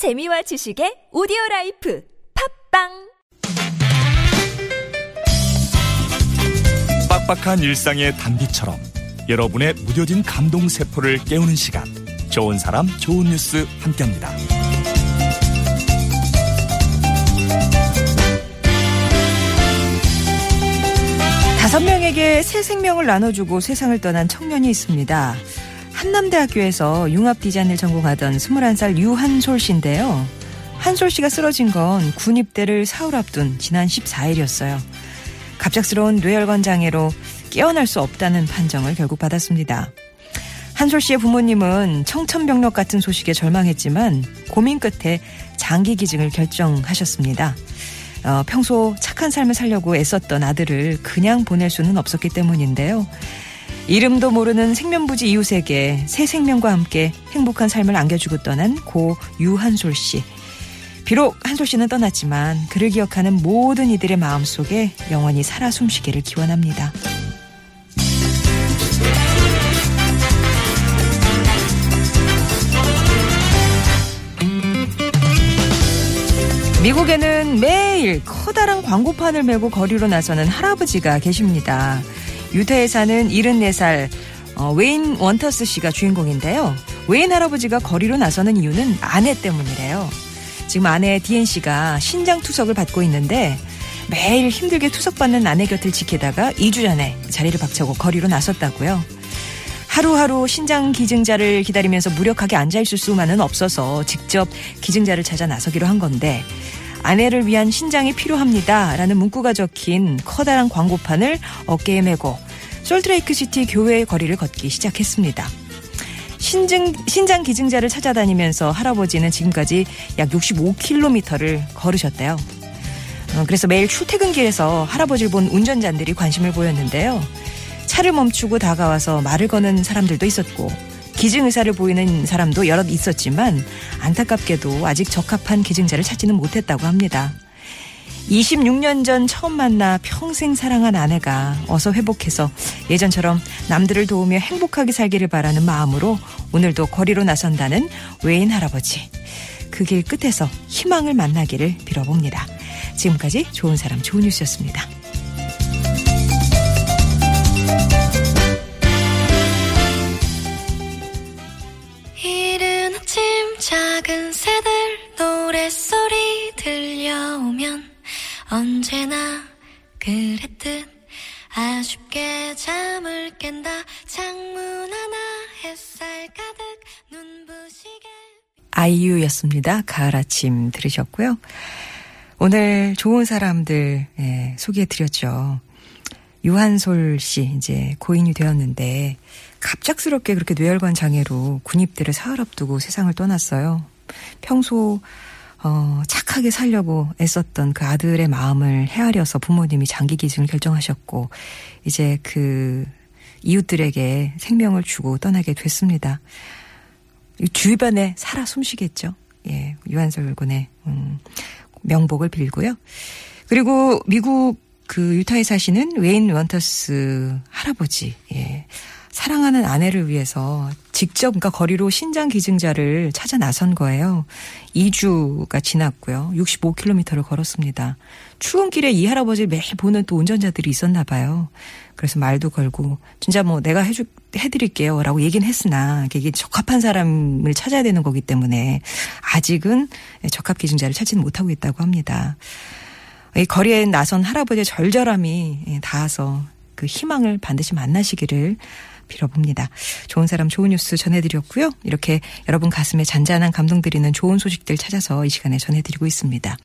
재미와 지식의 오디오 life 팟빵 빡빡한 일상의 단비처럼 여러분의 무뎌진 감동 세포를 깨우는 시간 좋은 사람 좋은 뉴스 함께합니다. 다섯 명에게 새 생명을 나눠주고 세상을 떠난 청년이 있습니다. 한남대학교에서 융합 디자인을 전공하던 21살 유한솔 씨인데요. 한솔 씨가 쓰러진 건 군입대를 사흘 앞둔 지난 14일이었어요. 갑작스러운 뇌혈관 장애로 깨어날 수 없다는 판정을 결국 받았습니다. 한솔 씨의 부모님은 청천벽력 같은 소식에 절망했지만 고민 끝에 장기 기증을 결정하셨습니다. 어, 평소 착한 삶을 살려고 애썼던 아들을 그냥 보낼 수는 없었기 때문인데요. 이름도 모르는 생면부지 이웃에게 새 생명과 함께 행복한 삶을 안겨주고 떠난 고 유한솔 씨. 비록 한솔 씨는 떠났지만 그를 기억하는 모든 이들의 마음 속에 영원히 살아 숨쉬기를 기원합니다. 미국에는 매일 커다란 광고판을 메고 거리로 나서는 할아버지가 계십니다. 유타에 사는 74살 어, 웨인 윈터스 씨가 주인공인데요. 웨인 할아버지가 거리로 나서는 이유는 아내 때문이래요. 지금 아내 디엔 씨가 신장 투석을 받고 있는데 매일 힘들게 투석받는 아내 곁을 지키다가 2주 전에 자리를 박차고 거리로 나섰다고요. 하루하루 신장 기증자를 기다리면서 무력하게 앉아있을 수만은 없어서 직접 기증자를 찾아 나서기로 한 건데 아내를 위한 신장이 필요합니다. 라는 문구가 적힌 커다란 광고판을 어깨에 메고 솔트레이크 시티 교회의 거리를 걷기 시작했습니다. 신증, 신장 기증자를 찾아다니면서 할아버지는 지금까지 약 65km를 걸으셨대요. 어, 그래서 매일 출퇴근길에서 할아버지를 본 운전자들이 관심을 보였는데요. 차를 멈추고 다가와서 말을 거는 사람들도 있었고 기증 의사를 보이는 사람도 여럿 있었지만 안타깝게도 아직 적합한 기증자를 찾지는 못했다고 합니다. 26년 전 처음 만나 평생 사랑한 아내가 어서 회복해서 예전처럼 남들을 도우며 행복하게 살기를 바라는 마음으로 오늘도 거리로 나선다는 외인 할아버지. 그 길 끝에서 희망을 만나기를 빌어봅니다. 지금까지 좋은 사람 좋은 뉴스였습니다. 작은 새들 노랫소리 들려오면 언제나 그랬듯 아쉽게 잠을 깬다 창문 하나 햇살 가득 눈부시게 아이유였습니다. 가을 아침 들으셨고요. 오늘 좋은 사람들 예, 소개해 드렸죠. 유한솔 씨 이제 고인이 되었는데 갑작스럽게 그렇게 뇌혈관 장애로 군입대를 사흘 앞두고 세상을 떠났어요. 평소 어, 착하게 살려고 애썼던 그 아들의 마음을 헤아려서 부모님이 장기 기증을 결정하셨고 이제 그 이웃들에게 생명을 주고 떠나게 됐습니다. 주변에 살아 숨쉬겠죠. 예, 유한솔 군의 음, 명복을 빌고요. 그리고 미국 그 유타에 사시는 웨인 원터스 할아버지, 예. 사랑하는 아내를 위해서 직접 그러니까 거리로 신장 기증자를 찾아 나선 거예요. 2주가 지났고요. 65km를 걸었습니다. 추운 길에 이 할아버지를 매일 보는 또 운전자들이 있었나 봐요. 그래서 말도 걸고 진짜 뭐 내가 해주 해드릴게요 라고 얘기는 했으나 이게 적합한 사람을 찾아야 되는 거기 때문에 아직은 적합 기증자를 찾지는 못하고 있다고 합니다. 이 거리에 나선 할아버지의 절절함이 닿아서 그 희망을 반드시 만나시기를 빌어봅니다. 좋은 사람 좋은 뉴스 전해드렸고요. 이렇게 여러분 가슴에 잔잔한 감동 드리는 좋은 소식들 찾아서 이 시간에 전해드리고 있습니다.